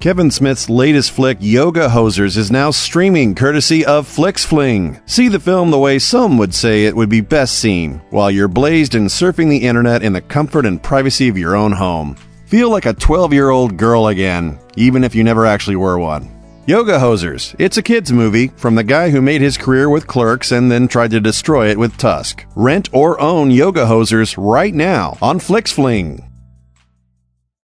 Kevin Smith's latest flick, Yoga Hosers, is now streaming courtesy of FlixFling. See the film the way some would say it would be best seen, while you're blazed and surfing the internet in the comfort and privacy of your own home. Feel like a 12 year old girl again, even if you never actually were one. Yoga Hosers. It's a kids movie from the guy who made his career with Clerks and then tried to destroy it with Tusk. Rent or own Yoga Hosers right now on FlixFling.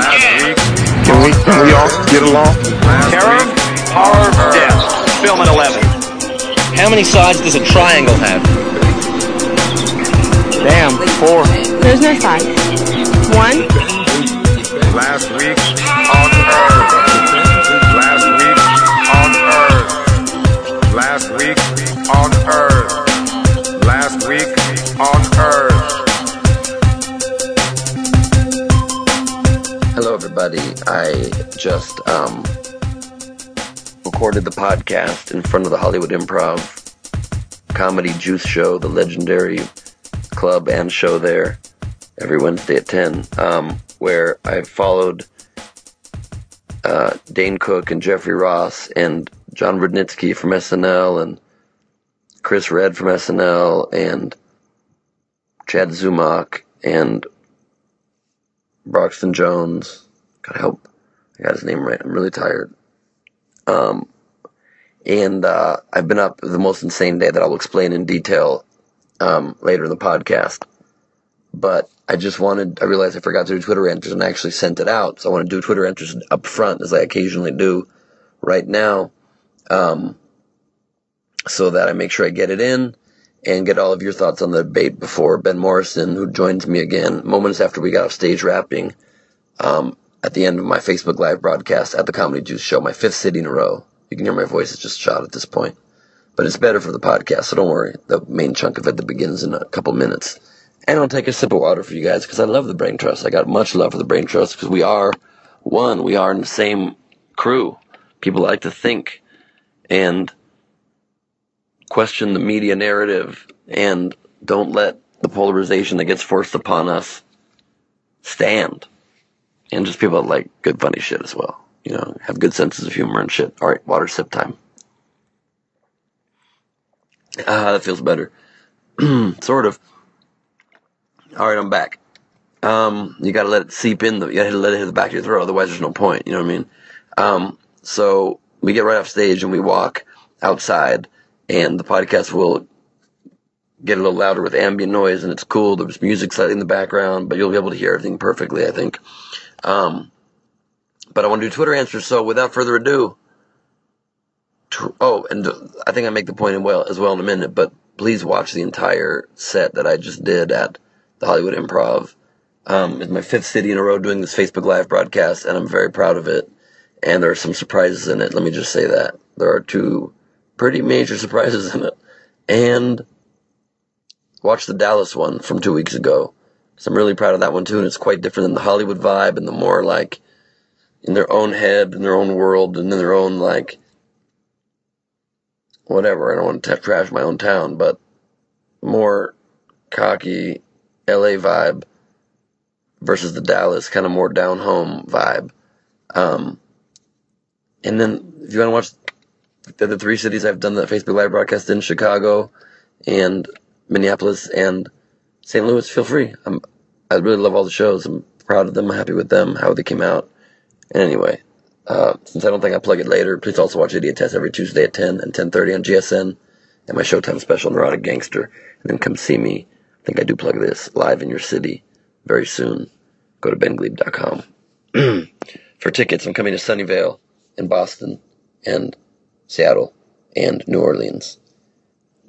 Can we, can we all get along? Terror, horror, death. Film at 11. How many sides does a triangle have? Damn, four. There's no sides. One, Last week on Earth. I just um, recorded the podcast in front of the Hollywood Improv Comedy Juice Show, the legendary club and show there, every Wednesday at 10, um, where I followed uh, Dane Cook and Jeffrey Ross and Jon Rudnitsky from SNL and Chris Redd from SNL and Chad Zumock and Broxton Jones. God help. I got his name right. I'm really tired. Um, and uh, I've been up the most insane day that I'll explain in detail um, later in the podcast. But I just wanted, I realized I forgot to do Twitter entries and I actually sent it out. So I want to do Twitter entries up front as I occasionally do right now. Um, so that I make sure I get it in and get all of your thoughts on the debate before Ben Morrison, who joins me again moments after we got off stage rapping um, at the end of my Facebook Live broadcast at the Comedy Juice Show, my fifth city in a row. You can hear my voice is just shot at this point. But it's better for the podcast, so don't worry. The main chunk of it that begins in a couple minutes. And I'll take a sip of water for you guys because I love the Brain Trust. I got much love for the Brain Trust because we are one. We are in the same crew. People like to think and question the media narrative and don't let the polarization that gets forced upon us stand. And just people that like good funny shit as well. You know, have good senses of humor and shit. Alright, water sip time. Ah, that feels better. sort of. Alright, I'm back. Um, you gotta let it seep in, the, you gotta let it hit the back of your throat, otherwise there's no point, you know what I mean? Um, so, we get right off stage and we walk outside, and the podcast will get a little louder with ambient noise, and it's cool. There's music in the background, but you'll be able to hear everything perfectly, I think. Um, but I want to do Twitter answers, so without further ado, tr- oh, and I think I make the point in well, as well in a minute, but please watch the entire set that I just did at the Hollywood Improv. Um, it's my fifth city in a row doing this Facebook Live broadcast, and I'm very proud of it. And there are some surprises in it. Let me just say that there are two pretty major surprises in it. And watch the Dallas one from two weeks ago. So I'm really proud of that one too, and it's quite different than the Hollywood vibe and the more like in their own head, in their own world, and in their own like whatever. I don't want to trash my own town, but more cocky LA vibe versus the Dallas kind of more down home vibe. Um, and then if you want to watch the other three cities I've done the Facebook Live broadcast in Chicago and Minneapolis and St. Louis, feel free. I'm, I really love all the shows. I'm proud of them. I'm happy with them, how they came out. And anyway, uh, since I don't think I plug it later, please also watch Idiotest every Tuesday at 10 and 10.30 on GSN and my Showtime special, Neurotic Gangster. And then come see me. I think I do plug this live in your city very soon. Go to bengleib.com. For tickets, I'm coming to Sunnyvale in Boston and Seattle and New Orleans.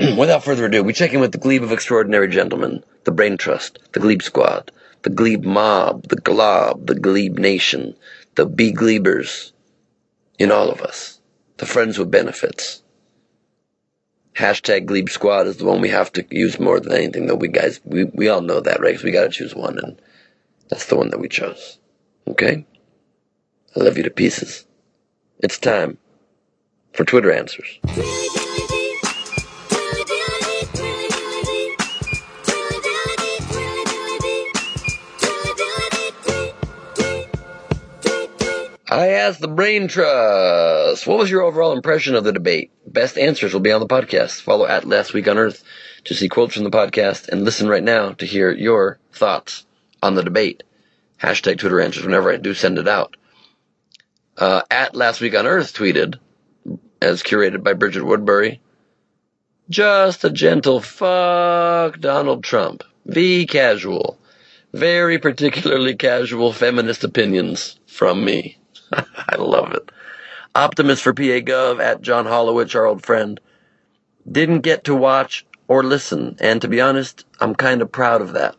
Without further ado, we check in with the gleib of extraordinary gentlemen, the Brain Trust, the Gleib Squad, the Gleib Mob, the Glob, the Gleib Nation, the B Glebers, in all of us. The friends with benefits. Hashtag Gleib Squad is the one we have to use more than anything, though we guys, we, we all know that, right? 'Cause we gotta choose one, and that's the one that we chose. Okay? I love you to pieces. It's time for Twitter answers. I asked the Brain Trust, what was your overall impression of the debate? Best answers will be on the podcast. Follow at Last Week on Earth to see quotes from the podcast and listen right now to hear your thoughts on the debate. Hashtag Twitter answers whenever I do send it out. Uh, at Last Week on Earth tweeted, as curated by Bridget Woodbury, just a gentle fuck Donald Trump. V casual. Very particularly casual feminist opinions from me. I love it. Optimist for PA Gov at John Hollowich, our old friend. Didn't get to watch or listen, and to be honest, I'm kind of proud of that.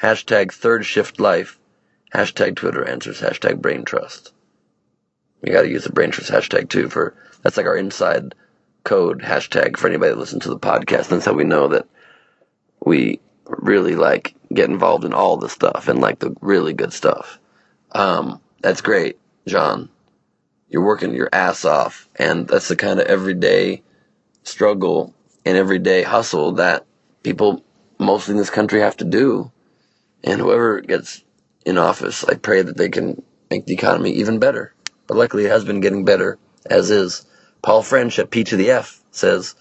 Hashtag third shift life. Hashtag Twitter answers. Hashtag brain trust. We gotta use the brain trust hashtag too for, that's like our inside code hashtag for anybody that listens to the podcast. That's how we know that we really like get involved in all the stuff and like the really good stuff. Um, that's great, John. You're working your ass off, and that's the kind of everyday struggle and everyday hustle that people mostly in this country have to do. And whoever gets in office, I pray that they can make the economy even better. But luckily, it has been getting better, as is. Paul French at P to the F says,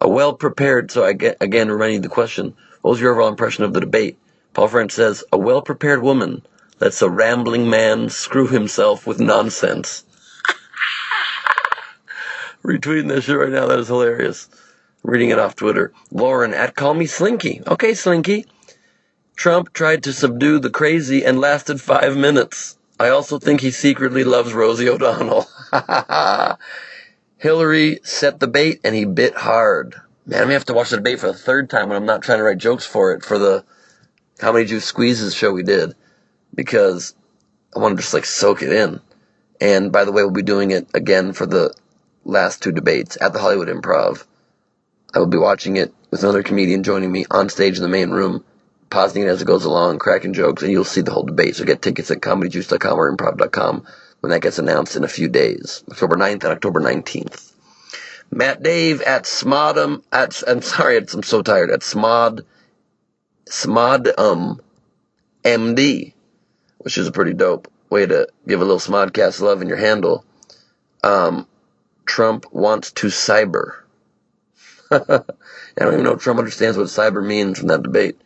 a well prepared, so I get, again, reminding the question, what was your overall impression of the debate? Paul French says, a well prepared woman lets a rambling man screw himself with nonsense. Retweeting that shit right now, that is hilarious. Reading it off Twitter. Lauren at Call Me Slinky. Okay, Slinky. Trump tried to subdue the crazy and lasted five minutes. I also think he secretly loves Rosie O'Donnell. Hillary set the bait and he bit hard. Man, I'm gonna have to watch the debate for the third time when I'm not trying to write jokes for it for the How Many Juice Squeezes show we did because I want to just like soak it in. And by the way, we'll be doing it again for the last two debates at the Hollywood Improv. I will be watching it with another comedian joining me on stage in the main room, pausing it as it goes along, cracking jokes, and you'll see the whole debate. So get tickets at comedyjuice.com or improv.com when that gets announced in a few days, October 9th and October 19th. Matt Dave at Smodum, at, I'm sorry, I'm so tired, at Smod, Smod, um, MD, which is a pretty dope way to give a little Smodcast love in your handle. Um, Trump wants to cyber. I don't even know if Trump understands what cyber means from that debate.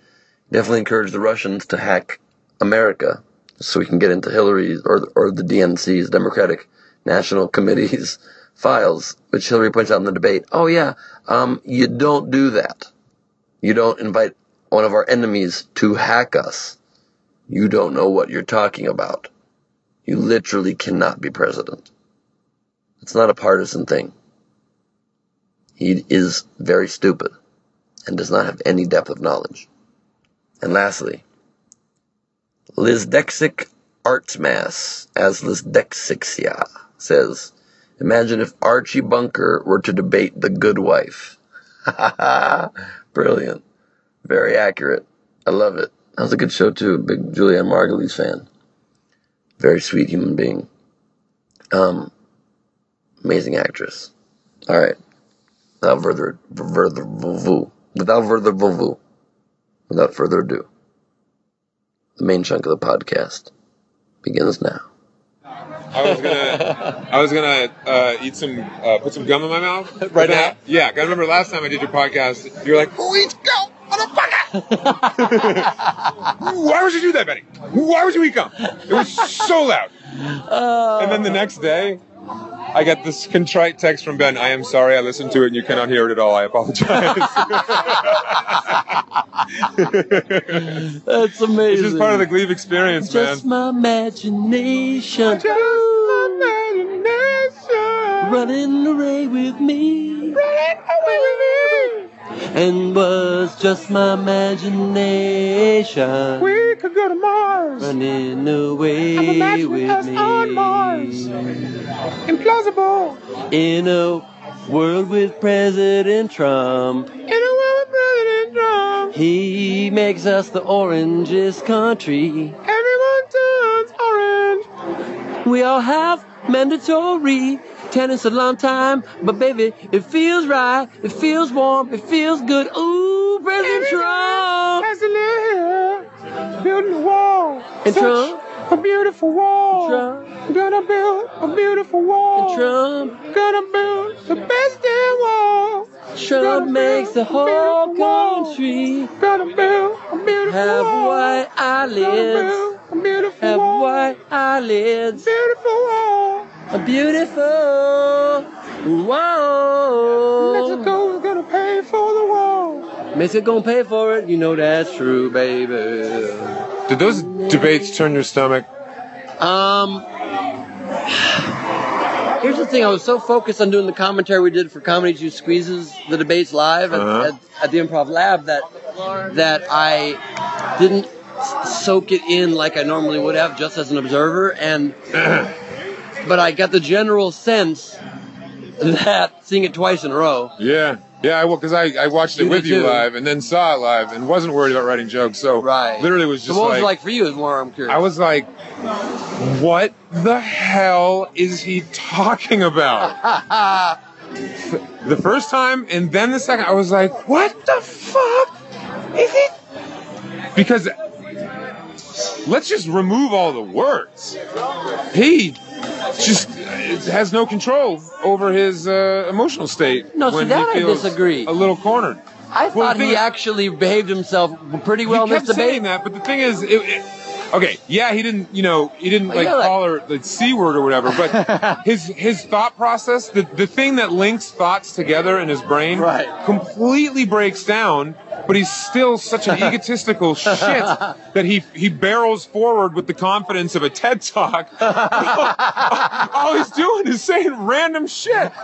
Definitely encourage the Russians to hack America so we can get into Hillary's or, or the DNC's Democratic National Committee's files, which Hillary points out in the debate. Oh yeah, um, you don't do that. You don't invite one of our enemies to hack us. You don't know what you're talking about. You literally cannot be president. It's not a partisan thing. He is very stupid and does not have any depth of knowledge. And lastly, Lizdexic Arts Mass, as Lizdexixia says, imagine if Archie Bunker were to debate The Good Wife. Brilliant. Very accurate. I love it. That was a good show too. Big Julianne Margulies fan. Very sweet human being. Um, amazing actress. All right. Without further, further, without further, without further ado, the main chunk of the podcast begins now. I was gonna, I was gonna uh, eat some, uh, put some gum in my mouth Right now? Yeah, 'cause I remember last time I did your podcast, you were like, "Who eats gum, motherfucker?" Why would you do that, Benny? Why would you eat gum? It was so loud. and then the next day, I get this contrite text from Ben. I am sorry, I listened to it and you cannot hear it at all. I apologize. That's amazing. This is part of the Gleib experience, Just man. my imagination. Running away with me. Running away with me. And was just my imagination. We could go to Mars. Running away with me. On Mars. Implausible. In a world with President Trump, In a world with President Trump, he makes us the orangest country. everyone turns orange. We all have mandatory tennis a long time, but baby, it feels right, it feels warm, it feels good. Ooh, President Trump! Live building a wall. And Such Trump? A beautiful wall. Trump? Gonna build a beautiful wall. And Trump, Gonna build the best damn wall. Trump makes the whole country Gonna build a beautiful wall. have wall. white Gonna build a beautiful have wall. white eyelids, Beautiful wall. A beautiful whoa. Mexico's gonna pay for the wall. Mexico gonna pay for it, you know that's true, baby. Did those debates turn your stomach? Um, here's the thing. I was so focused on doing the commentary we did for Comedy Juice Squeezes the debates live at, Uh-huh. at, at the Improv Lab that that I didn't soak it in like I normally would have, just as an observer. And but I got the general sense that seeing it twice in a row. Yeah. Yeah, I because I, I watched it with you too. live and then saw it live and wasn't worried about writing jokes. So Right. literally was So just what was like, it like for you? Is more I'm curious. I was like, what the hell is he talking about? the first time and then the second, I was like, what the fuck is it? Because let's just remove all the words. He just has no control over his uh, emotional state. No, see, when that I he feels disagree. A little cornered. I Well, thought he is- actually behaved himself pretty well he kept debate. saying that, but the thing is, it, it, okay, yeah, he didn't, you know, he didn't like Yeah, like- call her the c word or whatever, but his his thought process, the the thing that links thoughts together in his brain, Right. completely breaks down. But he's still such an egotistical shit that he he barrels forward with the confidence of a TED talk. All he's doing is saying random shit.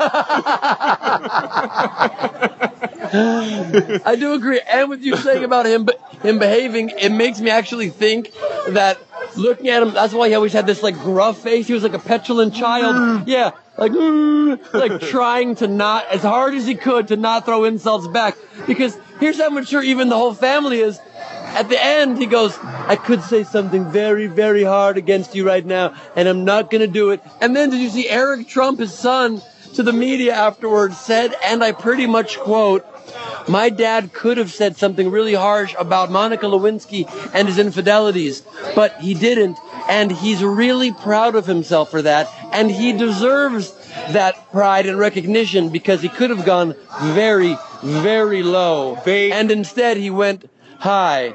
I do agree, and with you saying about him, him behaving, it makes me actually think that looking at him, that's why he always had this like gruff face. He was like a petulant child. Yeah, like "Mm," like trying to not as hard as he could to not throw insults back. Because here's how mature even the whole family is. At the end, he goes, I could say something very, very hard against you right now, and I'm not gonna do it. And then did you see Eric Trump, his son, to the media afterwards said, and I pretty much quote, my dad could have said something really harsh about Monica Lewinsky and his infidelities, but he didn't, and he's really proud of himself for that, and he deserves that pride and recognition because he could have gone very, very low. and instead he went high.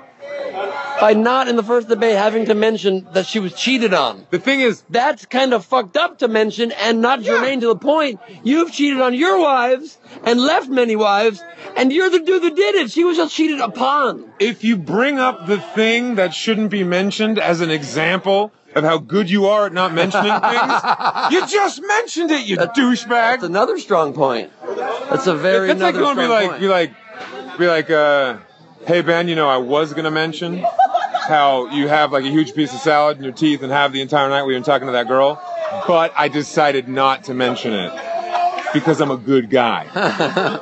By not in the first debate having to mention that she was cheated on. The thing is, That's kind of fucked up to mention and not germane to the point. You've cheated on your wives and left many wives, and you're the dude that did it. She was just cheated upon. if you bring up the thing that shouldn't be mentioned as an example of how good you are at not mentioning things, you just mentioned it, you douchebag. That's another strong point. That's a very. It's like going to be like, point. be like, be like, uh, hey Ben, you know, I was gonna mention how you have like a huge piece of salad in your teeth and have the entire night we were talking to that girl, but I decided not to mention it because I'm a good guy.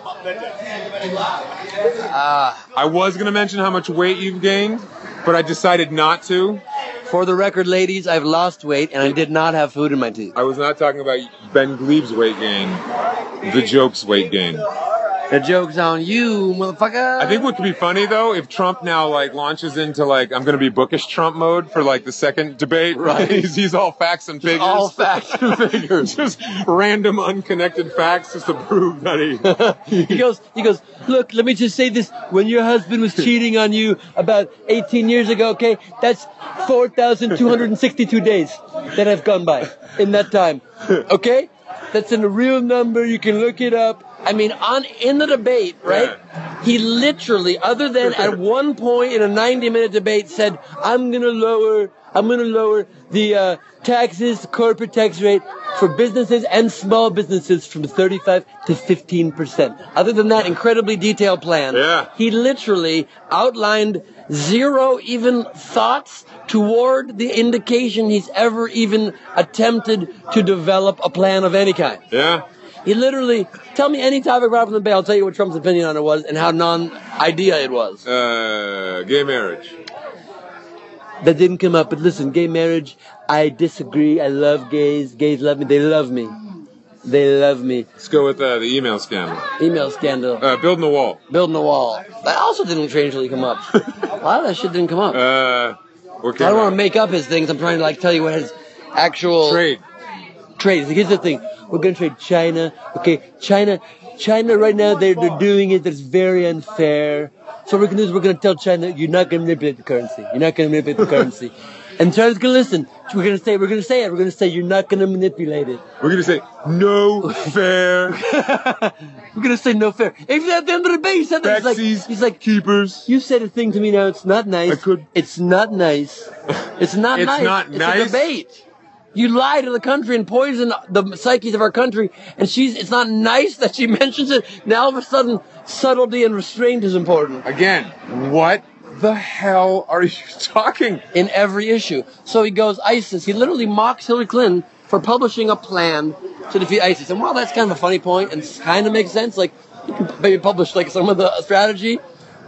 I was gonna mention how much weight you've gained, but I decided not to. For the record, ladies, I've lost weight and I did not have food in my teeth. I was not talking about Ben Gleib's weight gain, the joke's weight gain. The joke's on you, motherfucker. I think what could be funny though, if Trump now like launches into like I'm gonna be bookish Trump mode for like the second debate. Right. he's, he's all facts and figures. all facts and figures. just random unconnected facts just to prove that he. he goes, he goes, look, let me just say this. When your husband was cheating on you about 18 years ago, okay, that's 4,262 days that have gone by in that time. Okay? That's in a real number. You can look it up. I mean, on, in the debate, right? He literally, other than at one point in a 90 minute debate said, I'm gonna lower, I'm gonna lower the, uh, taxes, corporate tax rate for businesses and small businesses from 35 to 15%. Other than that incredibly detailed plan, Yeah. he literally outlined zero even thoughts toward the indication he's ever even attempted to develop a plan of any kind. Yeah. He literally tell me any topic right from the bay. I'll tell you what Trump's opinion on it was and how non-idea it was. Uh, gay marriage. That didn't come up. But listen, gay marriage. I disagree. I love gays. Gays love me. They love me. They love me. Let's go with uh, the email scandal. Email scandal. Uh, building the wall. Building the wall. That also didn't strangely come up. a lot of that shit didn't come up. Uh, I don't want to make up his things. I'm trying to like tell you what his actual trade. Trade. Here's the thing. We're gonna trade China. Okay, China. China right now they're they're doing it. That's very unfair. So we're gonna do is we're gonna tell China you're not gonna manipulate the currency. You're not gonna manipulate the currency. And China's gonna listen. We're gonna say we're gonna say it. We're gonna say you're not gonna manipulate it. We're gonna say no fair. We're gonna say no fair. If at the end of the day he said that, he's like, he's like, keepers. You said a thing to me now. It's not nice. I could. It's not nice. It's not It's nice. not it's nice? a debate. You lie to the country and poison the psyches of our country, and she's. It's not nice that she mentions it. Now all of a sudden, subtlety and restraint is important. Again, what the hell are you talking? In every issue. So he goes ISIS. He literally mocks Hillary Clinton for publishing a plan to defeat ISIS. And while that's kind of a funny point and kind of makes sense, like maybe publish like some of the strategy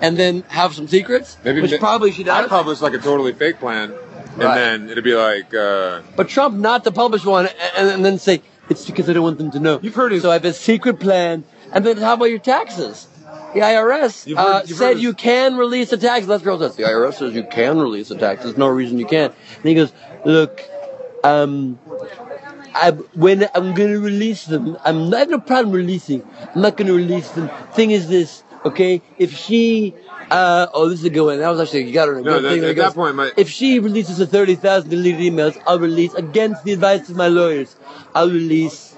and then have some secrets, Maybe which ma- probably she does. I publish like a totally fake plan, and Right. then it'd be like, uh, But Trump not to publish one and, and then say it's because I don't want them to know. You've heard it. So I have a secret plan. And then how about your taxes? The IRS You've heard- uh, you've said you can release the taxes. Let's girl says the IRS says you can release the taxes. There's no reason you can't. And he goes, look, um, I, when I'm going to release them, I'm I have no problem releasing. I'm not going to release them. Thing is this, okay? If she, uh, oh, this is a good one. That was actually you got her. No, that- at that point, my- if she releases the 30,000 deleted emails, I'll release against the advice of my lawyers. I'll release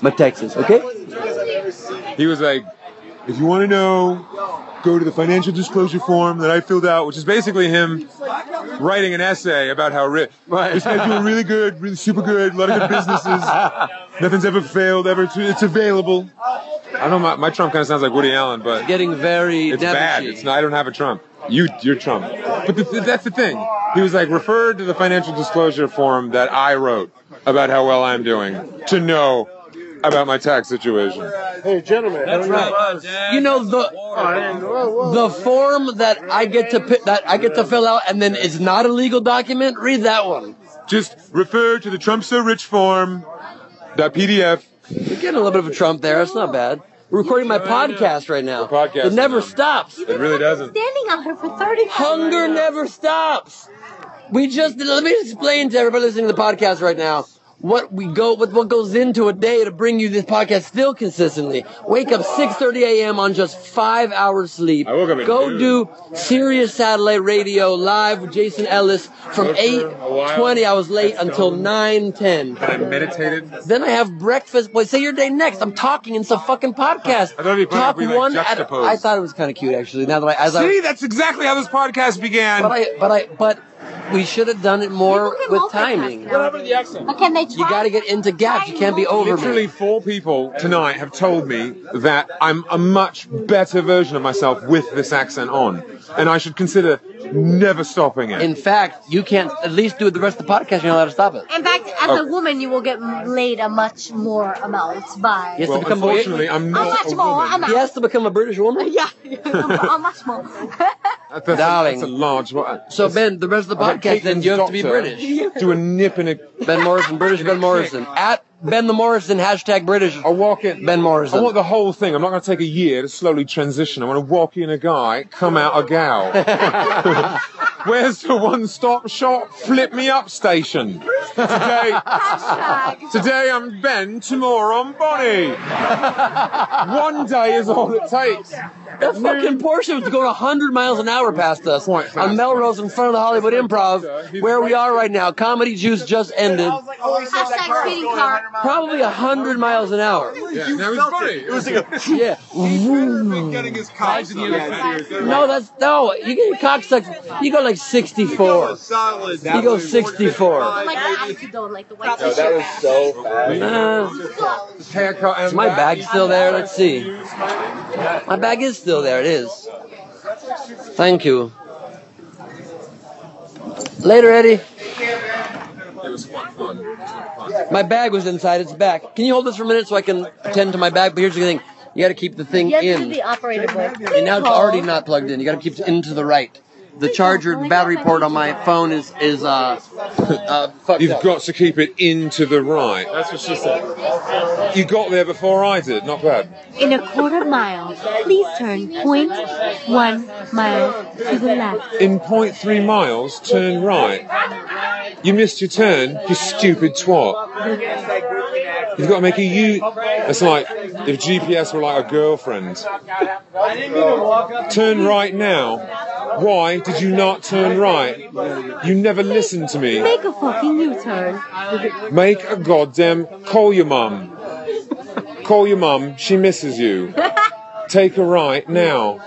my taxes, okay? he was like, if you want to know, go to the financial disclosure form that I filled out, which is basically him writing an essay about how rich. Right. This guy's doing really good, really super good, a lot of good businesses. Nothing's ever failed, ever. It's available. I don't know. My, my Trump kind of sounds like Woody Allen, but Getting very it's bad. It's not. I don't have a Trump. You, you're Trump. But the, that's the thing. He was like referred to the financial disclosure form that I wrote about how well I'm doing to know about my tax situation. Hey, gentlemen. That's right. You know the the form that I get to pi- that I get to fill out and then it's not a legal document. Read that one. Just refer to the Trump so rich form. That PDF. You're getting a little bit of a Trump there. It's not bad. We're recording my podcast right now. podcast It never stops. It really doesn't. Standing on her for 30 Hunger never stops. We just let me explain to everybody listening to the podcast right now what we go with what goes into a day to bring you this podcast still consistently. Wake up 6:30 a.m. on just five hours sleep. I woke up Go do Sirius Satellite Radio live with Jason Ellis from Go for 8:20. I was late until 9:10. I meditated. Then I have breakfast. Boy, say your day next. I'm talking. It's a fucking podcast. I thought it'd be we, like, one at. I thought it was kind of cute actually. Now that I as I See, that's exactly how this podcast began. but I, but I, but we should have done it more with multitask timing. now. Whatever the accent. But can they try? You got to get into gaps. You can't be over Literally me. four people tonight have told me that I'm a much better version of myself with this accent on, and I should consider never stopping it. In fact, you can't at least do it the rest of the podcast. You're not allowed to stop it. In fact, as Oh. a woman, you will get laid a much more amount by. He has well, to become unfortunately, a, I'm How not much a more? woman. I'm he has to become a British woman. Yeah, how much more? That's, that's, Darling. A, that's a large one. So Ben, the rest of the I was podcast, then you have to be. British. Do a nip in a. Ben Morrison, British Ben Morrison. At Ben the Morrison hashtag British. I walk in. Ben Morrison. I want the whole thing. I'm not going to take a year to slowly transition. I want to walk in a guy, come out a gal. Where's the one-stop shop? Flip me up station. Today, today I'm Ben. Tomorrow I'm Bonnie. One day is all it takes. That fucking Porsche was going 100 miles an hour past us on Melrose in front of the Hollywood Improv, where we are right now. Comedy Juice just ended. Hashtag feeding cart. Probably 100 miles an hour. Yeah, now he's funny. It was like a, Yeah. getting his cocks No, that's no. You get your cock sucked. You go like 64. You go 64. Like the antidote, like the white No, that was so fast. Uh, is my bag still there? Let's see. My bag is still there. It is. Thank you. Later, Eddie. My bag was inside. It's back. Can you hold this for a minute so I can attend to my bag? But here's the thing: you got to keep the thing in. the operator. And now it's already not plugged in. You got to keep it into the right. The charger, the battery port on my phone is is uh, uh fucked You've up. got to keep it into the right. That's what she said. You got there before I did. Not bad. In a quarter mile, please turn point one mile to the left. In point three miles, turn right. You missed your turn, you stupid twat. You've got to make a U. It's like if GPS were like a girlfriend. Turn right now. Why did you not turn right? You never listened to me. Make a fucking U-turn. Make a goddamn call your mum. Call your mum. She misses you. Take a right now.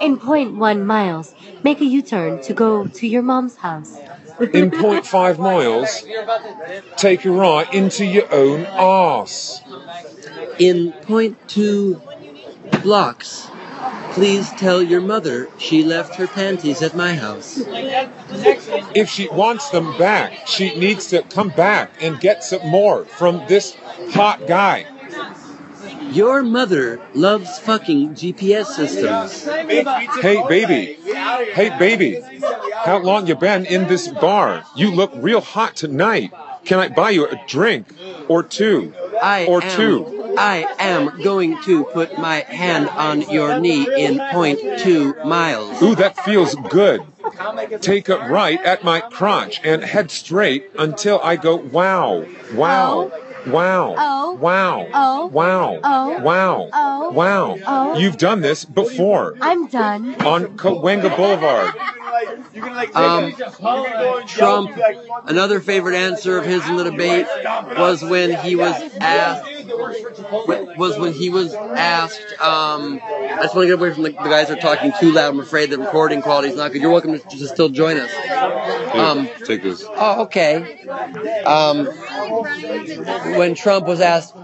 In point one miles, make a U-turn to go to your mom's house. In point five miles, take a right into your own arse. In point two blocks, please tell your mother she left her panties at my house. If she wants them back, she needs to come back and get some more from this hot guy. Your mother loves fucking GPS systems. Hey baby, hey baby, how long you been in this bar? You look real hot tonight. Can I buy you a drink or two? I or am, two? I am going to put my hand on your knee in point two miles. Ooh, that feels good. Take it right at my crotch and head straight until I go wow, wow, wow, Oh. wow, Oh. wow, Oh. wow, Oh. wow. Oh. You've done this before I'm done. on Cahuenga Boulevard. Um, Trump, another favorite answer of his in the debate was when he was asked, was when he was asked, um, I just want to get away from the, the guys that are talking too loud. I'm afraid the recording quality is not good. You're welcome to, to still join us. Um, Take this. Oh, okay. Um, when Trump was asked,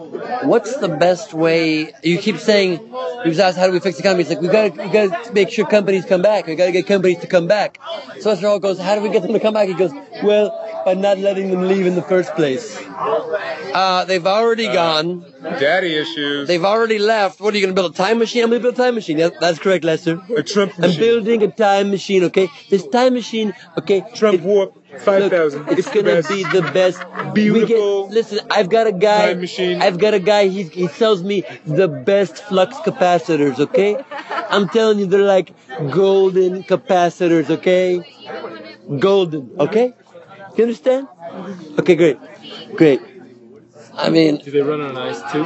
"What's the best way?" You keep saying he was asked, "How do we fix the economy?" It's like we got to, we got to make sure companies come back. We got to get companies to come back. So Mr. Holt goes, "How do we get them to come back?" He goes, "Well, by not letting them leave in the first place." Uh, they've already gone. Daddy issues. They've already left. What are you going to build a time machine? I'm going to build a time machine. Yeah, that's correct, Lester. A Trump I'm machine. building a time machine. Okay, this time machine. Okay, Trump warp five thousand. it's, gonna be the best. Beautiful get, listen, I've got a guy. time machine. I've got a guy. He he sells me the best flux capacitors. Okay, I'm telling you, they're like golden capacitors. Okay, golden. Okay, you understand? Okay, great, great. I mean, Do they run on ice too?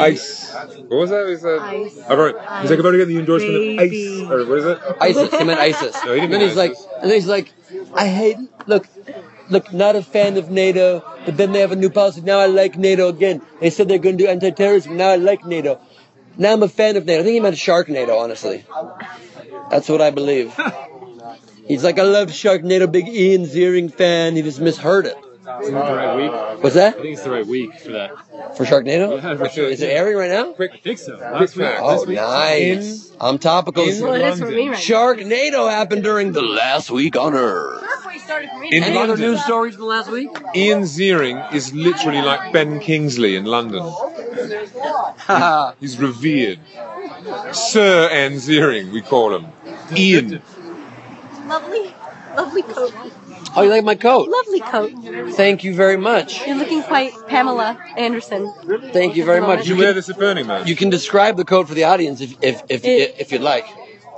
Ice. What was that? He said, Ice. I've already, he's like, I've already got the endorsement of ice. Or what is it? ISIS. He meant ISIS. No, he didn't and then he's like, and then he's like, I hate. Look, look, not a fan of NATO, but then they have a new policy. Now I like NATO again. They said they're going to do anti-terrorism. Now I like NATO. Now I'm a fan of NATO. I think he meant Shark NATO. honestly. That's what I believe. He's like, I love Shark NATO. big Ian Ziering fan. He just misheard it. It's not the right week. What's that? I think it's the right week for that. For Sharknado? Yeah, for sure. Is it airing right now? I think so. quick Last week. Oh, This week nice. I'm topical. in Well, it is for me London. right Sharknado happened during the last week on Earth. In Any other news stories from last week? Ian Ziering is literally like Ben Kingsley in London. Oh, Haha. He's revered. Sir Ian Ziering, we call him. Ian. Lovely, lovely coat. Oh, you like my coat? Lovely coat. Thank you very much. You're looking quite Pamela Anderson. Thank you very much. Did you You wear can, this at Burning Man? you can describe the coat for the audience if if if, It- if you'd like.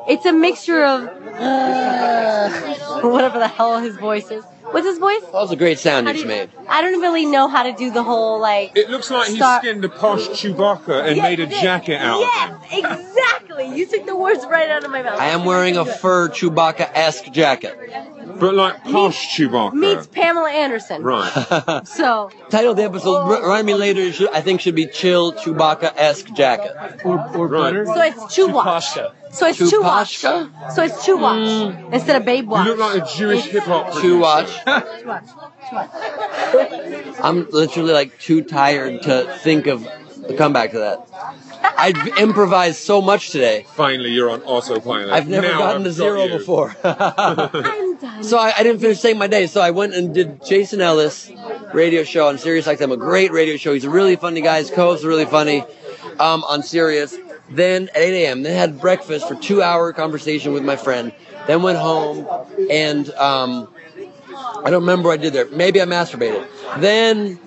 It's a mixture of uh, whatever the hell his voice is. What's his voice? That was a great sound How you just made. I don't really know how to do the whole like. It looks like he skinned a posh Chewbacca and Yeah, made a jacket out yes, of him. exactly. You took the words right out of my mouth. I am wearing a fur Chewbacca-esque jacket. But like posh Chewbacca. Meets Pamela Anderson. Right. So Title of the episode, oh. r- remind me later, should, I think should be Chill Chewbacca-esque jacket. Or, or Right. butter. so it's Chewbacca. Pashka. So it's Chewbacca. Chewbacca? So it's Chewbacca mm. instead of Babe Watch. You Watch. look like a Jewish hip hop Chew. Chewbacca. Chewbacca. I'm literally like too tired to think of I'll to that. I've improvised so much today. Finally, you're on autopilot. I've never Now gotten I've to zero got you. before. So I, I didn't finish saying my day. So I went and did Jason Ellis radio show on Sirius XM, a great radio show. He's a really funny guy. His co-host is really funny um, on Sirius. Then at 8 a.m., then had breakfast for two hour conversation with my friend. Then went home and um, I don't remember what I did there. Maybe I masturbated. Then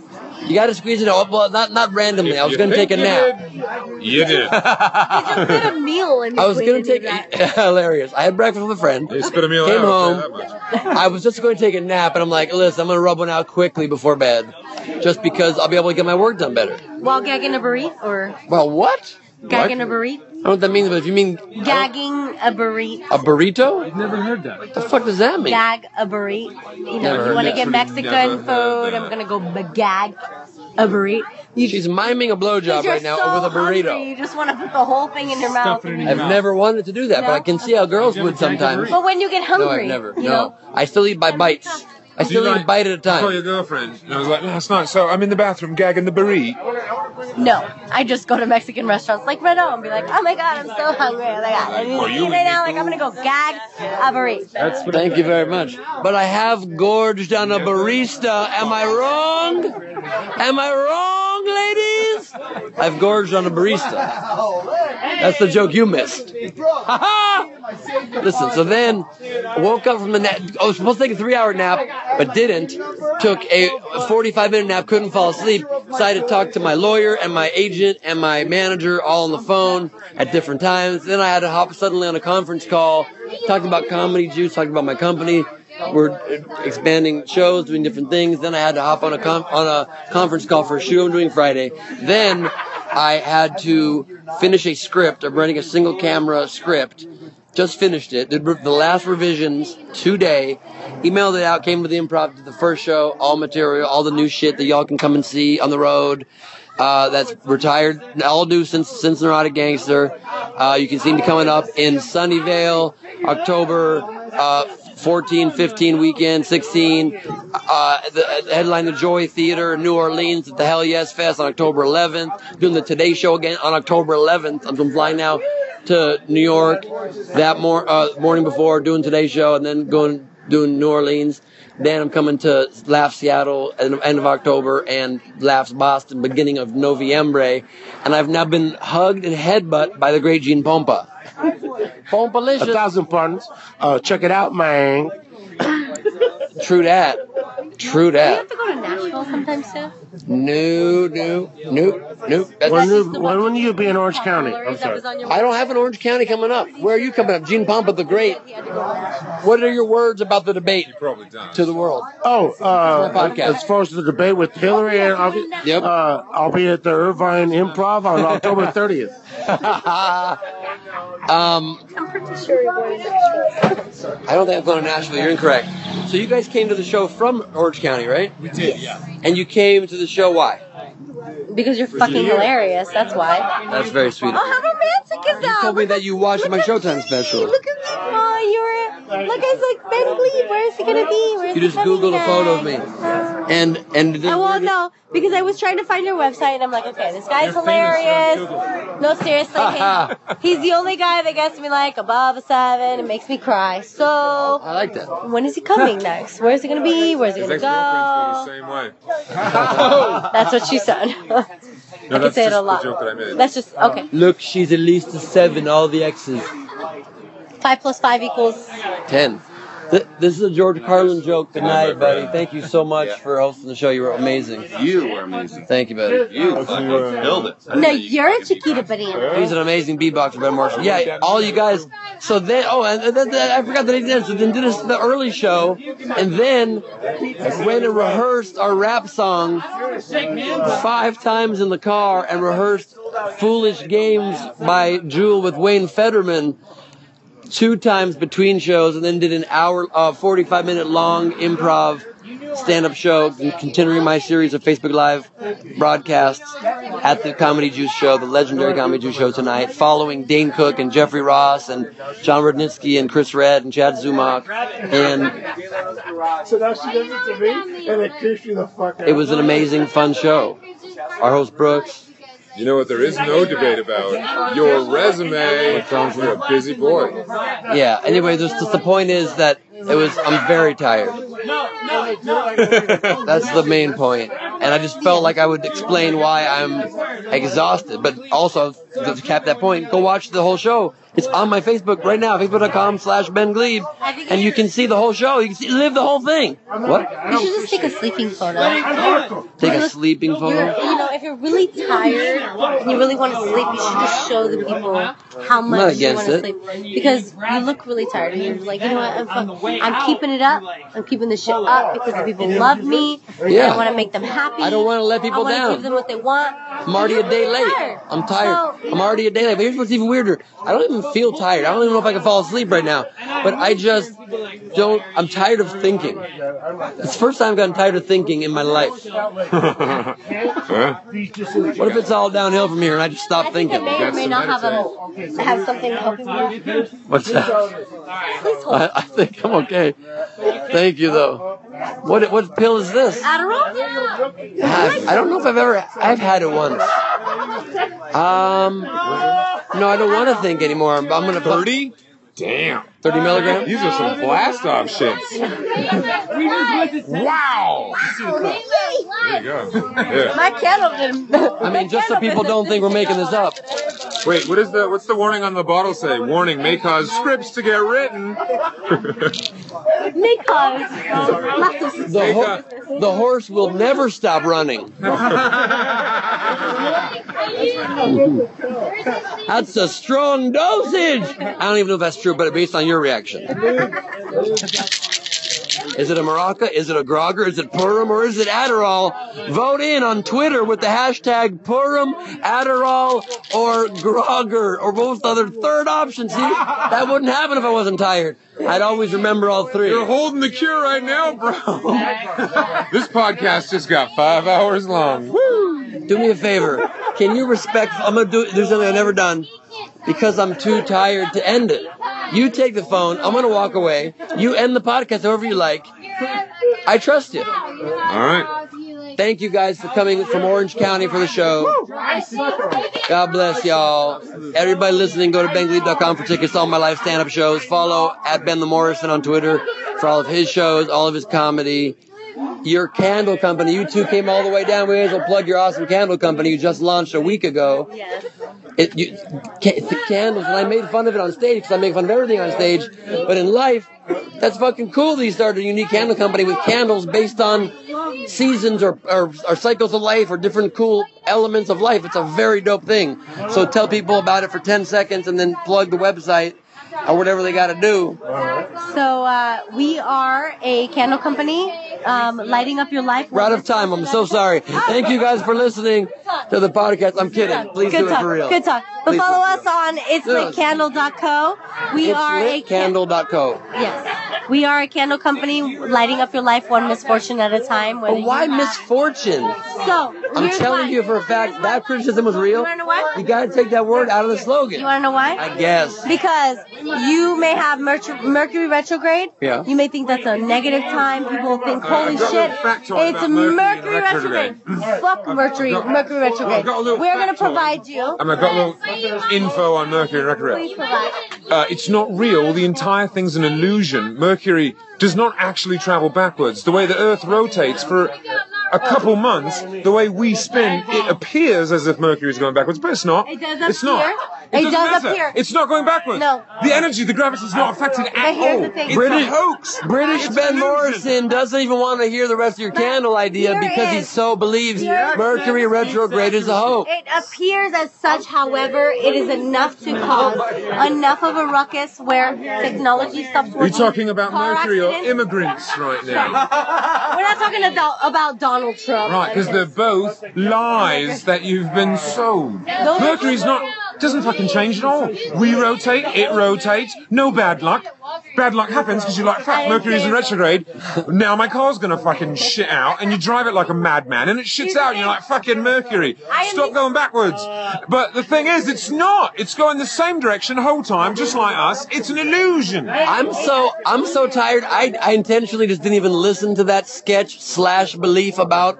you got to squeeze it out. Well, not not randomly. I was going to take a think nap. you did? You did. You just did a meal in I was going to and take did that. hilarious. I had breakfast with a friend. You spit a meal Came out. I'll home. tell you that much. I was just going to take a nap, and I'm like, listen, I'm going to rub one out quickly before bed, just because I'll be able to get my work done better. While gagging a burrito or Well, what? gagging a burrito? I don't know what that means, but if you mean Gagging a burrito. a burrito, I've never heard that. what the fuck does that mean? Gag a burrito. You know, Never you want to get Mexican food. I'm gonna go b- gag a burrito. You She's miming a blowjob you're right now so with a burrito. hungry, You just want to put the whole thing in your mouth. Stuff it in your I've mouth. never wanted to do that, but I can see how girls would sometimes. But when you get hungry, No, hungry, I've never. you No, know, I still eat by bites. I still You eat a bite at a time. Call time. your girlfriend. And I was like, last night, so I'm in the bathroom gagging the burrito. no. I just go to Mexican restaurants like Red and be like, oh my god, I'm so hungry. Oh my god, I need to you eat right now. Like I'm gonna go gag a burrito. That's Thank you very much. But I have gorged on a barista. Am I wrong? Am I wrong, ladies? I've gorged on a barista. That's the joke you missed. Ha-ha! Listen, so then I woke up from the nap. I was supposed to take a three hour nap, but didn't. Took a 45 minute nap, couldn't fall asleep. Decided to talk to my lawyer and my agent and my manager all on the phone at different times. Then I had to hop suddenly on a conference call, talking about Comedy Juice, talking about my company. We're expanding shows, doing different things. Then I had to hop on a com- on a conference call for a show I'm doing Friday. Then I had to finish a script. I'm running a single camera script. Just finished it. Did the last revisions today. Emailed it out. Came to the improv. Did the first show. All material. All the new shit that y'all can come and see on the road. Uh, that's retired. All new since since Neurotic Gangster. Uh, you can see me coming up in Sunnyvale, October. Uh, 14, 15 weekend, 16. Uh, the, the headline the Joy Theater in New Orleans at the Hell Yes Fest on October 11th. Doing the Today Show again on October 11th. I'm flying now to New York that mor- uh, morning before doing today's Show and then going doing New Orleans. Then I'm coming to Laugh Seattle at the end of October and Laughs Boston beginning of Noviembre. And I've now been hugged and headbutt by the great Gene Pompa. A thousand pardons. Uh, check it out, man. True that. True that. Do you have to go to Nashville sometimes too? No, no, no, no. That's When, you- when, when you be in Orange County? I'm sorry. was on your I don't have an Orange County coming up. Where are you coming up? Gene Pompa the Great. What are your words about the debate to the world? Oh, uh, as far as the debate with Hillary, and I'll be, Yep. uh, I'll be at the Irvine Improv on October 30th. um, I'm pretty sure you're going to Nashville. I don't think I'm going to Nashville. You're incorrect. So you guys came to the show from Orange County, right? we did, yeah. And you came to the show why? Because you're fucking hilarious. That's why. That's very sweet. Oh, how romantic is that? You told me that you watched my Showtime special. Look at me. Oh, you're. Look, I was like, Ben Gleib. Where is he gonna be? Where's You just coming Googled a photo of me. And and I won't know because I was trying to find your website and I'm like, okay, this guy's hilarious. No, seriously, he- he's the only guy that gets me like above a seven. and makes me cry. So I like that. when is he coming next? Where's he gonna be? Where's he gonna go? same way. That's what she said. I can say it a lot. that That's just um, okay. Look, she's at least a seven. All the X's. Five plus five equals. Ten. Th- This is a George Carlin joke. Good night, buddy. Thank you so much for hosting the show. You were amazing. You were amazing. Thank you, buddy. You fucking killed it. No, you're a Chiquita banana. He's an amazing beatboxer, Ben Marshall. Yeah, all you guys. So then, oh, and and then, I forgot that he did. So then did this, the early show, and then went and rehearsed our rap song five times in the car, and rehearsed "Foolish Games" by Jewel with Wayne Federman two times between shows, and then did an hour, uh, 45 minute long improv stand up show, continuing my series of Facebook Live broadcasts at the Comedy Juice Show, the legendary Comedy Juice Show tonight, following Dane Cook and Jeffrey Ross and Jon Rudnitsky and Chris Redd and Chad Zumock. And So now she does it to me, and it kicks you the fuck out. it was an amazing, fun show. Our host Brooks, You know what? There is no debate about your resume. You're a busy boy. Yeah. Anyway, just the point is that it was. I'm very tired. That's the main point. And I just felt like I would explain why I'm exhausted. But also, to cap that point, go watch the whole show. It's on my Facebook right now, facebook.com slash Ben Gleib. And you can see the whole show. You can see, live the whole thing. What? You should just take a sleeping photo. Take a sleeping You're, photo? you know, if you're really tired and you really want to sleep, you should just show the people how much you want to sleep. Because you look really tired and you're like, you know what, I'm, I'm keeping it up. I'm keeping this shit up because the people love me. Yeah. I want to make them happy. I don't want to let people I want to down. give them what they want. I'm already a day late. I'm tired. I'm already a day late. But here's what's even weirder. I don't even feel tired. I don't even know if I can fall asleep right now. But I just don't. I'm tired of thinking. It's the first time I've gotten tired of thinking in my life. What if it's all downhill from here and I just stop It thinking? may or may not have, a, have something helping you. What's that? I, I think I'm okay. Thank you, though. What what pill is this? Adderall? I, I don't know if I've ever. I've had it once. Um, no, I don't want to think anymore. I'm, I'm gonna thirty. Damn. 30 uh, milligrams? These are some blast off shits. Wow. There you go. Yeah. My kettle didn't. I mean, just so people don't think we're making this up. Wait, what is the what's the warning on the bottle say? Warning may cause scripts to get written. may Because The, ho- the horse will never stop running. That's a strong dosage. I don't even know if that's true, but based on your reaction. Is it a Maraca? Is it a Grogger? Is it Purim? Or is it Adderall? Vote in on Twitter with the hashtag Purim, Adderall, or Grogger, or what was the other third option? See, that wouldn't happen if I wasn't tired. I'd always remember all three. You're holding the cure right now, bro. this podcast just got five hours long. Woo! Do me a favor. Can you respect? I'm gonna do. There's something I've never done because I'm too tired to end it. You take the phone. I'm gonna walk away. You end the podcast however you like. I trust you. All right. Thank you guys for coming from Orange County for the show. God bless y'all. Everybody listening, go to bengleib.com for tickets to all my live stand-up shows. Follow at Ben the Morrison on Twitter for all of his shows, all of his comedy. Your candle company, you two came all the way down. We may as well plug your awesome candle company you just launched a week ago. Yes. It, you, ca- candles, and I made fun of it on stage because I make fun of everything on stage. But in life, that's fucking cool that you started a unique candle company with candles based on seasons or, or, or cycles of life or different cool elements of life. It's a very dope thing. So tell people about it for 10 seconds and then plug the website or whatever they got to do. So uh, we are a candle company, um, lighting up your life. We're out of time. I'm so sorry. Thank you guys for listening to the podcast. I'm kidding. Please Good do it talk. for real. Good talk. But Please follow do it. us on it'slitcandle.co. We It's are a can- litcandle.co. yes. We are a candle company, lighting up your life one misfortune at a time. But why misfortune? So I'm here's telling why. you for a fact that criticism was real. You wanna know why? You gotta take that word out of the slogan. You want to know why? I guess. Because you may have Mercury, Mercury retrograde. Yeah. You may think that's a negative time. People think, holy I've got a shit, little fact on it's about Mercury, Mercury retrograde. retrograde. Fuck Mercury, got- Mercury retrograde. I've got a little We're going to provide you. And I've got a little info on Mercury retrograde. Please provide. Uh, it's not real. The entire thing's an illusion. Mercury does not actually travel backwards. The way the Earth rotates for a couple months, the way we spin, it appears as if Mercury is going backwards, but it's not. It does It's not. appear. It, It doesn't does matter. appear. It's not going backwards. No. The energy, the gravity is not affected at But here's all. the thing. It's British- a hoax. British It's Ben an illusion. Morrison doesn't even want to hear the rest of your candle idea here because he is- so believes here Mercury retrograde is a hoax. It appears as such, however, it is enough to cause enough of a ruckus where technology stops working. We're talking about car Mercury or accidents. immigrants right now? We're not talking about, about Donald Trump. Right, because they're both lies that you've been sold. Mercury's not doesn't fucking change at all. We rotate, it rotates. No bad luck. Bad luck happens because you're like, fuck, Mercury's in retrograde. Now my car's gonna fucking shit out, and you drive it like a madman, and it shits out, and you're like, fucking Mercury, stop going backwards. But the thing is, it's not. It's going the same direction the whole time, just like us. It's an illusion. I'm so I'm so tired. I, I intentionally just didn't even listen to that sketch slash belief about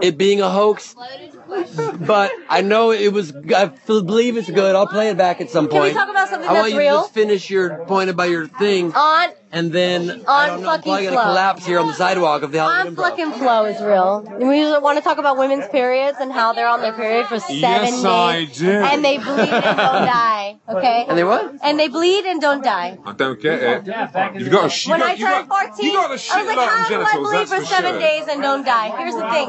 it being a hoax but I know it was. I believe it's good. I'll play it back at some point. Can we talk about something I want that's you real? to just finish your point about your thing, On and then I don't know, I'm fucking probably gonna collapse here on the sidewalk of the Hollywood On Improv. fucking flow is real. We want to talk about women's periods and how they're on their period for seven Yes, days. I do. And they bleed and don't die. Okay? And they what? And they bleed and don't die. I don't get it. You've got a sh- you When got, I you turned got, 14, you got a I was like, how of do I bleed for for seven sure. days and don't die? Here's the thing.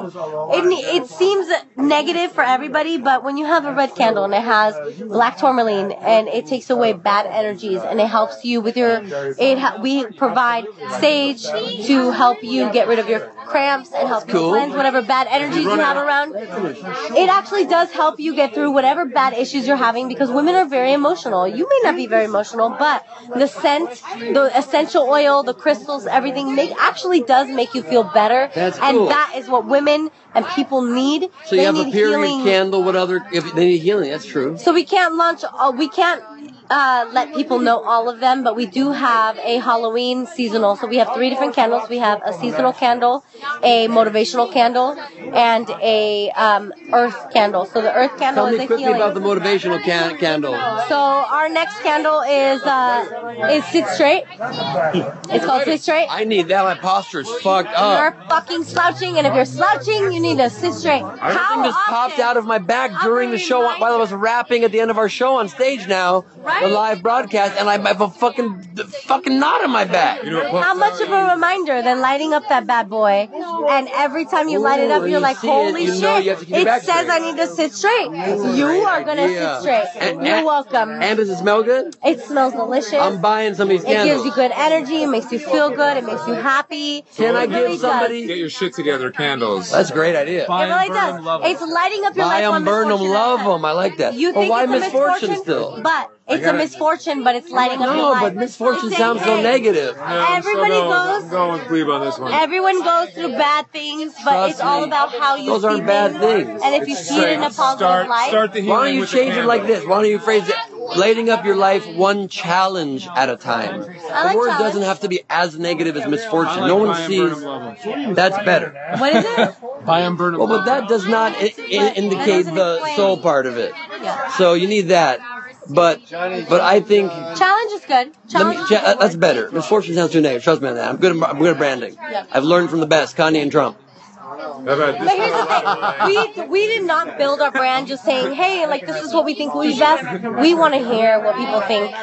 It, it seems negative for everybody, but when you have a red candle and it has black tourmaline and it takes away bad energies and it helps you with your, it ha- we provide sage to help you get rid of your cramps and help you cleanse whatever bad energies you have around. It actually does help you get through whatever bad issues you're having because women are very emotional. You may not be very emotional, but the scent, the essential oil, the crystals, everything make actually does make you feel better. That's and cool. that is what women and people need. So they you have a period healing. candle. What other? If they need healing, that's true. So we can't launch. Uh, we can't uh, let people know all of them, but we do have a Halloween seasonal. So we have three different candles. We have a seasonal candle, a motivational candle, and a um, earth candle. So the earth candle Tell is me a quickly healing. about the motivational can- candle. So our next candle is uh, is sit straight. It's called sit straight. I need that. My posture is fucked up. You're fucking slouching, and if you're slouching, you need to sit straight. Everything just popped out of my back during the show while I was rapping at the end of our show on stage now, the live broadcast, and I have a fucking the fucking knot in my back. How much of a reminder than lighting up that bad boy? And every time you light it up, you're like, see it, holy shit! you have to keep your it says straight. I need to sit straight. You are gonna idea. sit straight. And- you're welcome. And does it smell good? it smells delicious. I'm buying some of these candles. it gives you good energy. It makes you feel good. It makes you happy. Can I It really give somebody? Get your shit together, candles. That's a great idea. Does. It really does. It's lighting up your Buy life. them, when burn them, misfortune love them. I like that. You Well, think why it's a misfortune misfortune still? But it's a gotta- misfortune, but it's lighting up your No, life. but misfortune It's sounds so saying, hey, negative. Everybody I'm goes. going with Gleib on this one. Everyone goes through bad things, but Trust it's all me. about how you Those see aren't bad things. And if you see it in a positive Start, light, start the Why don't you change it like this? Why don't you phrase it? Lighting up your life one challenge at a time. I like the word challenge. doesn't have to be as negative as misfortune. Like no one sees. burn 'em, love 'em. That's better. what is it? Buy them, burn. Well, but that does not I- I- indicate the soul part of it. Yeah. So you need that. But but I think Challenge is good. me, Challenge cha- good. that's better. Misfortune sounds too negative. Trust me on that. I'm good. At, I'm good at branding. I've learned from the best, Kanye and Trump. How? But here's the thing: we we did not build our brand just saying, "Hey, like this is what we think will be best." We want to hear what people think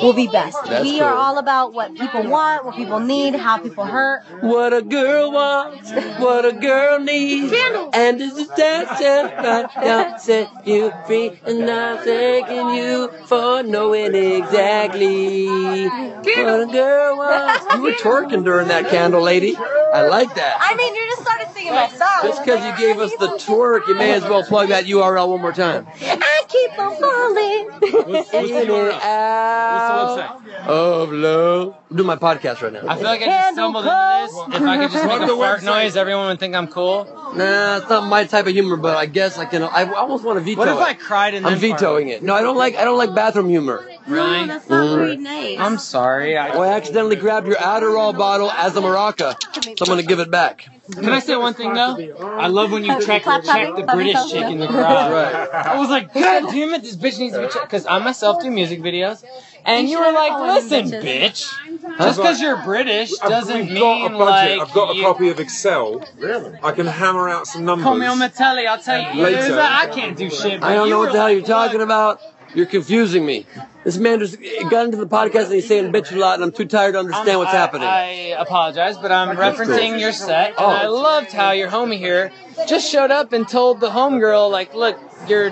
will be best. That's we cool. are all about what people want, what people need, how people hurt. What a girl wants, what a girl needs, and it's just that just right now set you free, and I'm thanking you for knowing exactly what a girl wants. You were twerking during that candle, lady. I like that. I mean, you just started singing my song. Just because you gave us the twerk, you may as well plug that URL one more time. I keep on falling. What's, what's the In URL? What's the website? of love. I'm doing my podcast right now. I feel like I just stumbled into this. If I could just make a the fart noise, everyone would think I'm cool. Nah, it's not my type of humor, but I guess I can. I almost want to veto What if it. I cried and then I'm vetoing it. No, I don't like. I don't like bathroom humor. Really? That's not very nice. I'm sorry. I, Oh, I accidentally grabbed your Adderall bottle as a maraca, so I'm gonna give it back. can I say one thing though? I love when you check, Clap, clap, check the clap, British clap, chick in the crowd. Right. I was like, God damn it, this bitch needs to be checked. Because I myself do music videos. And you were like, listen, bitch. Just because you're British doesn't I've mean got a budget. like. I've got a you- copy of Excel. Really? I can hammer out some numbers. Call me on the telly, I'll tell you. Later. I can't do shit. but I don't you know were what the hell you're talking about. You're confusing me. This man just got into the podcast and he's saying bitch a lot, and I'm too tired to understand what's um, I- happening. I apologize, but I'm referencing your set, and Oh. I loved how your homie here just showed up and told the homegirl, like, look, you're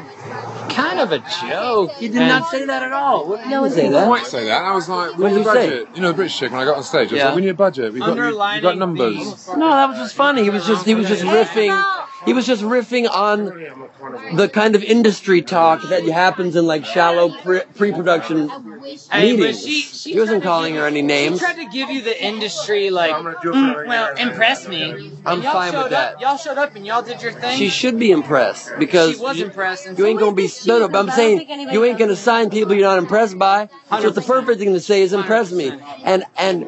kind of a joke. he did not say that at all. What did No, he it's say I that? might say that. I was like, we What need a did he say? You know, the British chick, when I got on stage, I was Yeah. like, we need a budget. We got, we, we got numbers. these- No, that was just funny. He was just he was just riffing. He was just riffing on the kind of industry talk that happens in like shallow pre- pre-production Hey, but meetings. she- she he wasn't tried to calling give- her any names. She names. tried to give you the industry like, mm, well, impress me. I'm And y'all fine with showed that. Up, y'all showed up and y'all did your thing. She should be impressed because She was you, impressed, and you so ain't gonna be no no. But I'm saying you ain't gonna sign people you're not impressed by. So the perfect thing to say is impress me, and and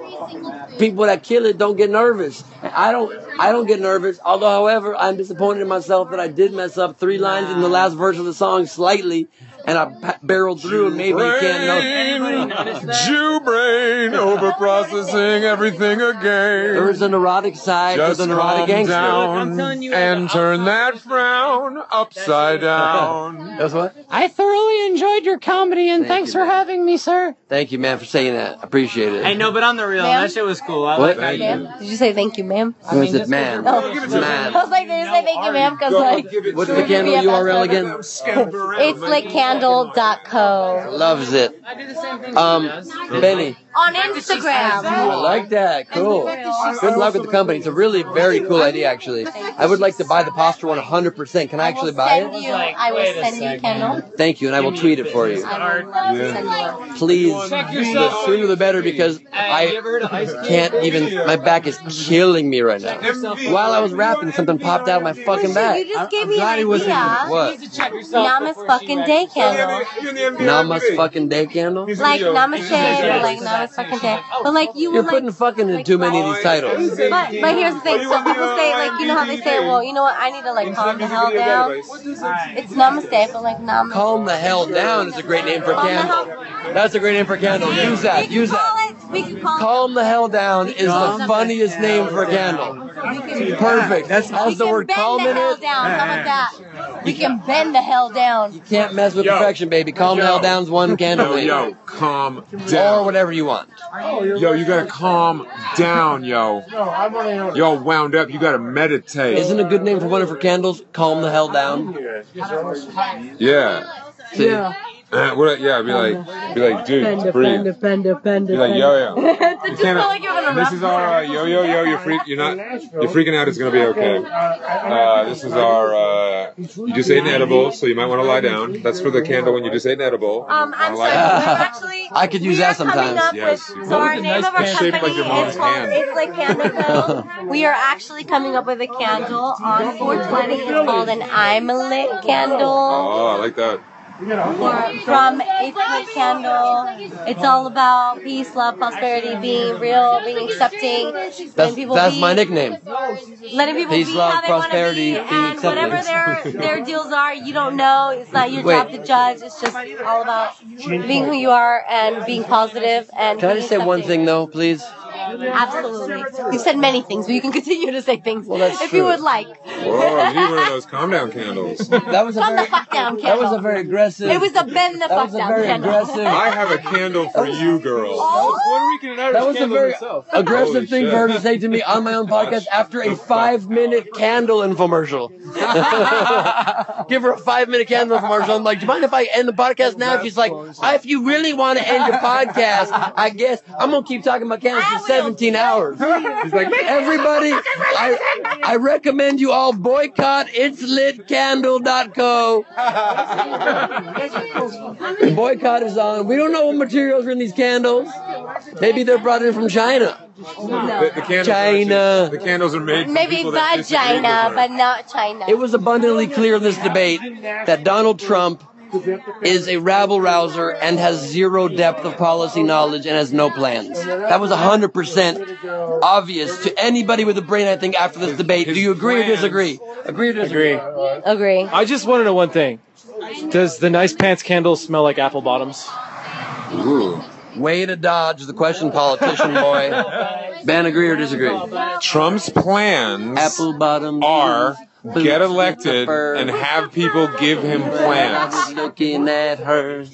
people that kill it don't get nervous. I don't I don't get nervous. Although, however, I'm disappointed in myself that I did mess up three lines in the last verse of the song slightly, and I barreled through, and maybe you can't know. Jew brain over processing everything again. There is a neurotic side Just to the neurotic calm gangster. down and turn that frown upside down. That's what. I thoroughly enjoyed your comedy, and thanks for having me, sir. Thank you, man, for saying that. I appreciate it. Hey, no, but on the real, Ma'am? that shit was cool. I What? like how you. Did you say thank you, ma'am? I mean, it's man. Oh. Man. I was like, did you say thank you, ma'am? Because like, What's the candle URL again? it's flickcandle.co. Loves it. Um, Benny. On Instagram. I like that. Cool. Good luck with the company. It's a really very cool idea, actually. I would like to buy the posture one 100%. Can I actually buy Send it? you, I will send you Kendall. Thank you, and I will tweet it for you. I will love to send you. Please, the sooner the better because I can't even, my back is killing me right now. While I was rapping, something popped out of my fucking back. You just gave me an idea. What? Nama's fucking day candle. Nama's fucking day candle? Like namaste, but like nama's fucking day. But like you You're would like putting fucking into too many of these titles. But but here's the thing. So people say like you know how they say, well, you know what? I need to like calm the hell down. It's namaste, but like namaste. Calm the hell down is a great name for a candle. That's a great name for a candle. Use that. Use that. We can call Calm the hell down is the funniest name for a candle. Perfect. That's has the word calm the in hell it. down. How about that? We can bend the hell down. You can't mess with perfection, baby. Calm the hell down's one candle Yo, name. yo, calm down. Or whatever you want. Yo, you gotta calm down, yo. Yo, wound up. You gotta meditate. Isn't a good name for one of her candles? Calm the hell down. Yeah. See? Uh, what, yeah, be like, be like, dude, breathe. panda, panda, Be like, yo, yo. That just felt like you're This is our uh, yo, yo, yo. You're freak. You're not. You're freaking out. It's gonna be okay. Uh, this is our. Uh, you just ate an edible, so you might want to lie down. That's for the candle when you just ate an edible. Um, I'm sorry. lie We're down. actually. I could use we are that coming sometimes. up Yes, with- so our name of our company like is called hand. It's Like Candle We are actually coming up with a candle on 420. It's called an I'm a Lit candle. Oh, I like that. From Eighth Candle. It's all about peace, love, prosperity, being real, being accepting, letting That's, people that's be, my nickname. letting people Peace, be love, how they prosperity, be, and whatever their their deals are, you don't know. It's not your Wait. job to judge. It's just all about being who you are and being positive and. Can I just say one thing though, please? Absolutely. You said many things, but you can continue to say things that's if you would like. Whoa, I need one of those calm down candles. That was a Calm the very, fuck down, candle. that was a very aggressive. It was a bend the That fuck was a down very candle. aggressive. I have a candle for you, girl. That was a very aggressive Holy thing shit. for her to say to me on my own podcast after a five minute candle infomercial. Give her a five minute candle infomercial. I'm like, do you mind if I end the podcast now? She's like, "Ah, if you really want to end your podcast, I guess I'm going to keep talking about candles for 17 hours. She's like, everybody, I, I recommend you all boycott it'slitcandle.co. The boycott is on. We don't know what materials are in these candles. Maybe they're brought in from China. The, the candles China. Are actually, the candles are made. For Maybe people that disagree with vagina, her. but not China. It was abundantly clear in this debate that Donald Trump is a rabble rouser and has zero depth of policy knowledge and has no plans. That was 100% obvious to anybody with a brain, I think, after this debate. Do you agree or disagree? Agree or disagree? Agree. I just want to know one thing. Does the nice pants candle smell like apple bottoms? Way to dodge the question, politician boy. Ben, agree or disagree? Trump's plans Apple bottom are get elected and have people give him plans. Looking at her.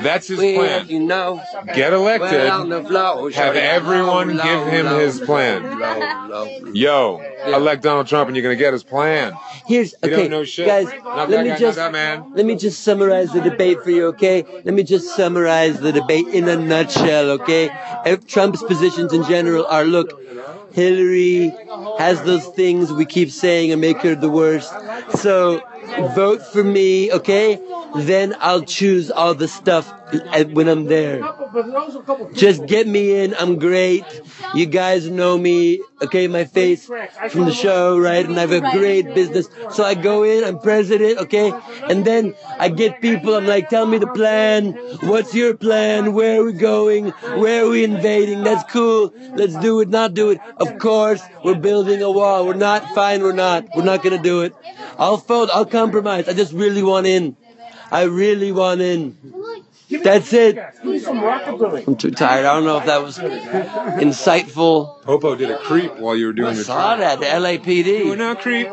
That's his plan. you know. Get elected, Well, on the floor, have everyone give him his plan. Yo, elect Donald Trump and you're gonna get his plan. Here's okay, don't know shit. guys. Not let me guy, just man. let me just summarize the debate for you, okay? Let me just summarize the debate in a nutshell, okay? If Trump's positions in general are look, Hillary has those things we keep saying and make her the worst. So vote for me, okay? then I'll choose all the stuff when I'm there. Just get me in. I'm great. You guys know me. Okay, my face from the show, right? And I have a great business. So I go in, I'm president, okay? And then I get people, I'm like, tell me the plan. What's your plan? Where are we going? Where are we invading? That's cool. Let's do it, not do it. Of course, we're building a wall. We're not fine, we're not. We're not gonna do it. I'll fold, I'll compromise. I just really want in. I really want in. That's it. I'm too tired. I don't know if that was insightful. Popo did a creep while you were doing I your saw that, the LAPD. You now creep.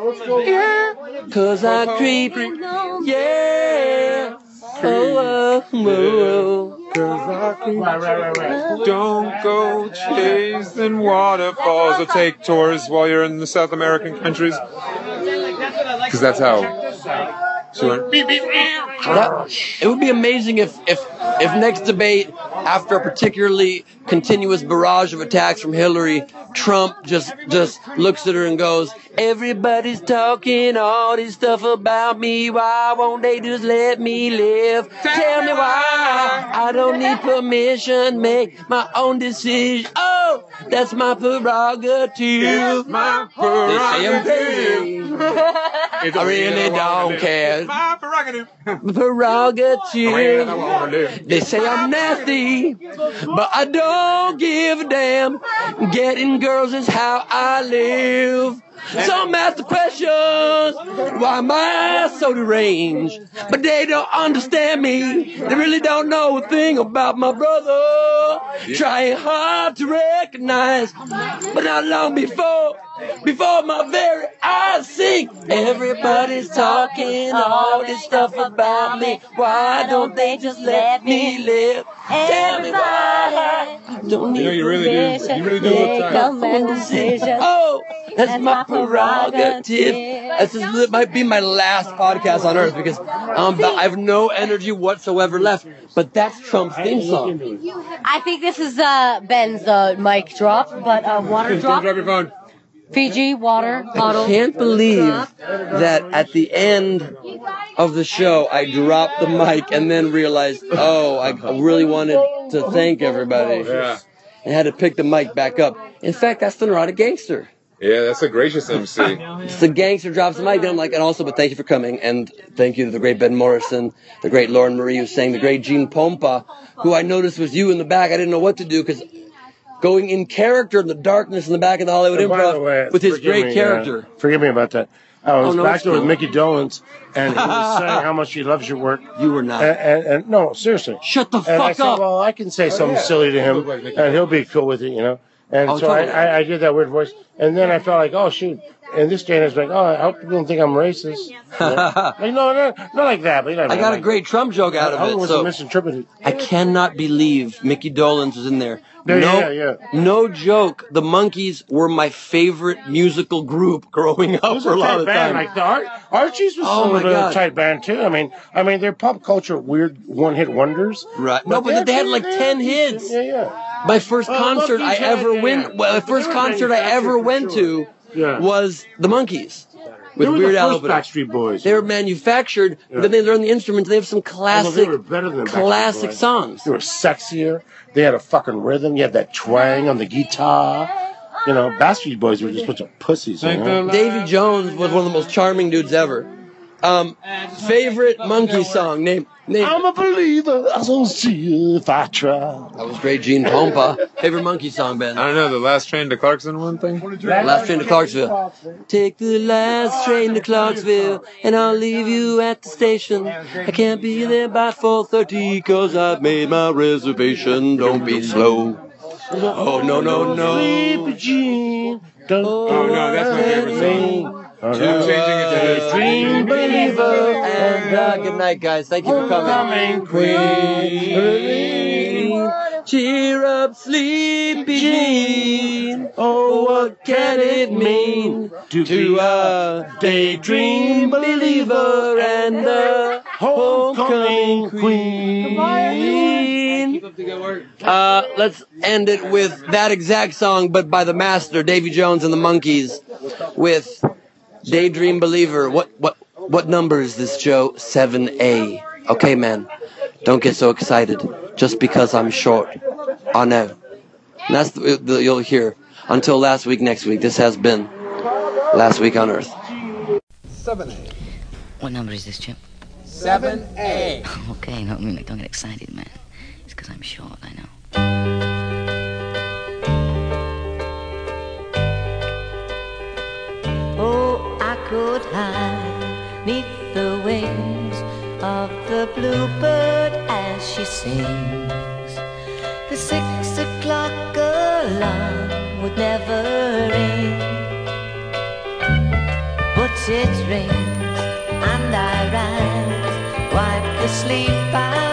Cause I creep. Yeah. Oh, oh, oh, oh. Don't go chasing waterfalls or take tours while you're in the South American countries. Because that's how. She went, beep, beep, beep. That- it would be amazing if, if, if next debate, after a particularly continuous barrage of attacks from Hillary, Trump just just looks at her and goes, "Everybody's talking all this stuff about me. Why won't they just let me live? Tell me why I don't need permission, make my own decision. Oh, that's my prerogative. my They say I'm crazy. It's I really don't care. My prerogative. prerogative. They say I'm nasty, but I don't give a damn. Getting girls is how I live. Some ask the questions, why am I so deranged? But they don't understand me. They really don't know a thing about my brother. Trying hard to recognize, but not long before, before my very eyes see. Everybody's talking all this stuff about me. Why don't they just let me live? Tell me why. I don't You know, need you really do. You really do look tired. Oh, that's my prerogative. This is, it might be my last podcast on earth because um, I have no energy whatsoever left. But that's Trump's theme song. I think this is uh, Ben's uh, mic drop, but uh, water Don't drop. drop your phone. Fiji water bottle. I can't believe that at the end of the show I dropped the mic and then realized, oh, I really wanted to thank everybody. Yeah. And had to pick the mic back up. In fact, that's the neurotic gangster. Yeah, that's a gracious MC. It's the gangster drops the mic, then I'm like, and also, but thank you for coming, and thank you to the great Ben Morrison, the great Lauren Marie who sang, the great Gene Pompa, who I noticed was you in the back. I didn't know what to do because going in character in the darkness in the back of the Hollywood And Improv the way, with his great me, uh, character. forgive me about that. I was Oh, no, back there with. Mickey Dolenz, and he was saying how much he loves your work. You were not. And, and, and no, seriously. Shut the and I fuck said, up. well, I can say something silly to him, and he'll be cool with it, you know. And Oh, so I, totally. I, I did that weird voice, and then I felt like, oh shoot. And this day, I was like, oh, I hope people don't think I'm racist. You know? like, no, no, not like that. But you know, I mean, got a great Trump joke out I of it So misinterpreted. I cannot believe Mickey Dolenz was in there. Yeah, no, yeah, yeah. no joke. The Monkees were my favorite musical group growing up for a a lot of band. time. Like the Ar- Archies was Oh, a God. tight band too. I mean, I mean, they're pop culture weird one hit wonders. Right. No, but they had like 10 hits. Yeah, yeah. My first Oh, concert I ever yeah, went, yeah. well, the first concert I ever went sure. to Yeah. was the Monkees with They were Weird the Al first. Backstreet Boys. They were manufactured, Yeah. then they learned the instruments. They have some classic, they were better than classic Boys. songs. They were sexier. They had a fucking rhythm. You had that twang on the guitar. You know, Backstreet Boys were just a bunch of pussies. You know? Davy Jones was one of the most charming dudes ever. Um, favorite monkey song? Name, name. I'm a believer. I don't see you if I try. That was great, Gene Pompa. Favorite monkey song, Ben? I don't know, the last train to Clarkson one thing? Last train to Clarksville. Take the last train to Clarksville, and I'll leave you at the station. I can't be there by 4:30 cause I've made my reservation. Don't be slow. Oh no no no. Sleepy Jean. Don't Oh no, that's my favorite song. Oh, To no. changing it to. Dream believer and uh, good night, guys. Thank you for coming. Queen, cheer up, sleepy Jean. Oh, what can it mean to a daydream believer and a homecoming queen? Uh, let's end it with that exact song, but by the master, Davy Jones and the Monkees, with Daydream Believer. What what what number is this, Joe? Seven A. Okay, man, don't get so excited just because I'm short. I know. And that's the, the, you'll hear. Until last week, next week, this has been Last Week on Earth. Seven A. What number is this, Chip? Seven A. Okay, no, I mean, don't get excited, man. It's because I'm short, I know. Could hide neath the wings of the bluebird as she sings. The six o'clock alarm would never ring, but it rings and I rise, wipe the sleep out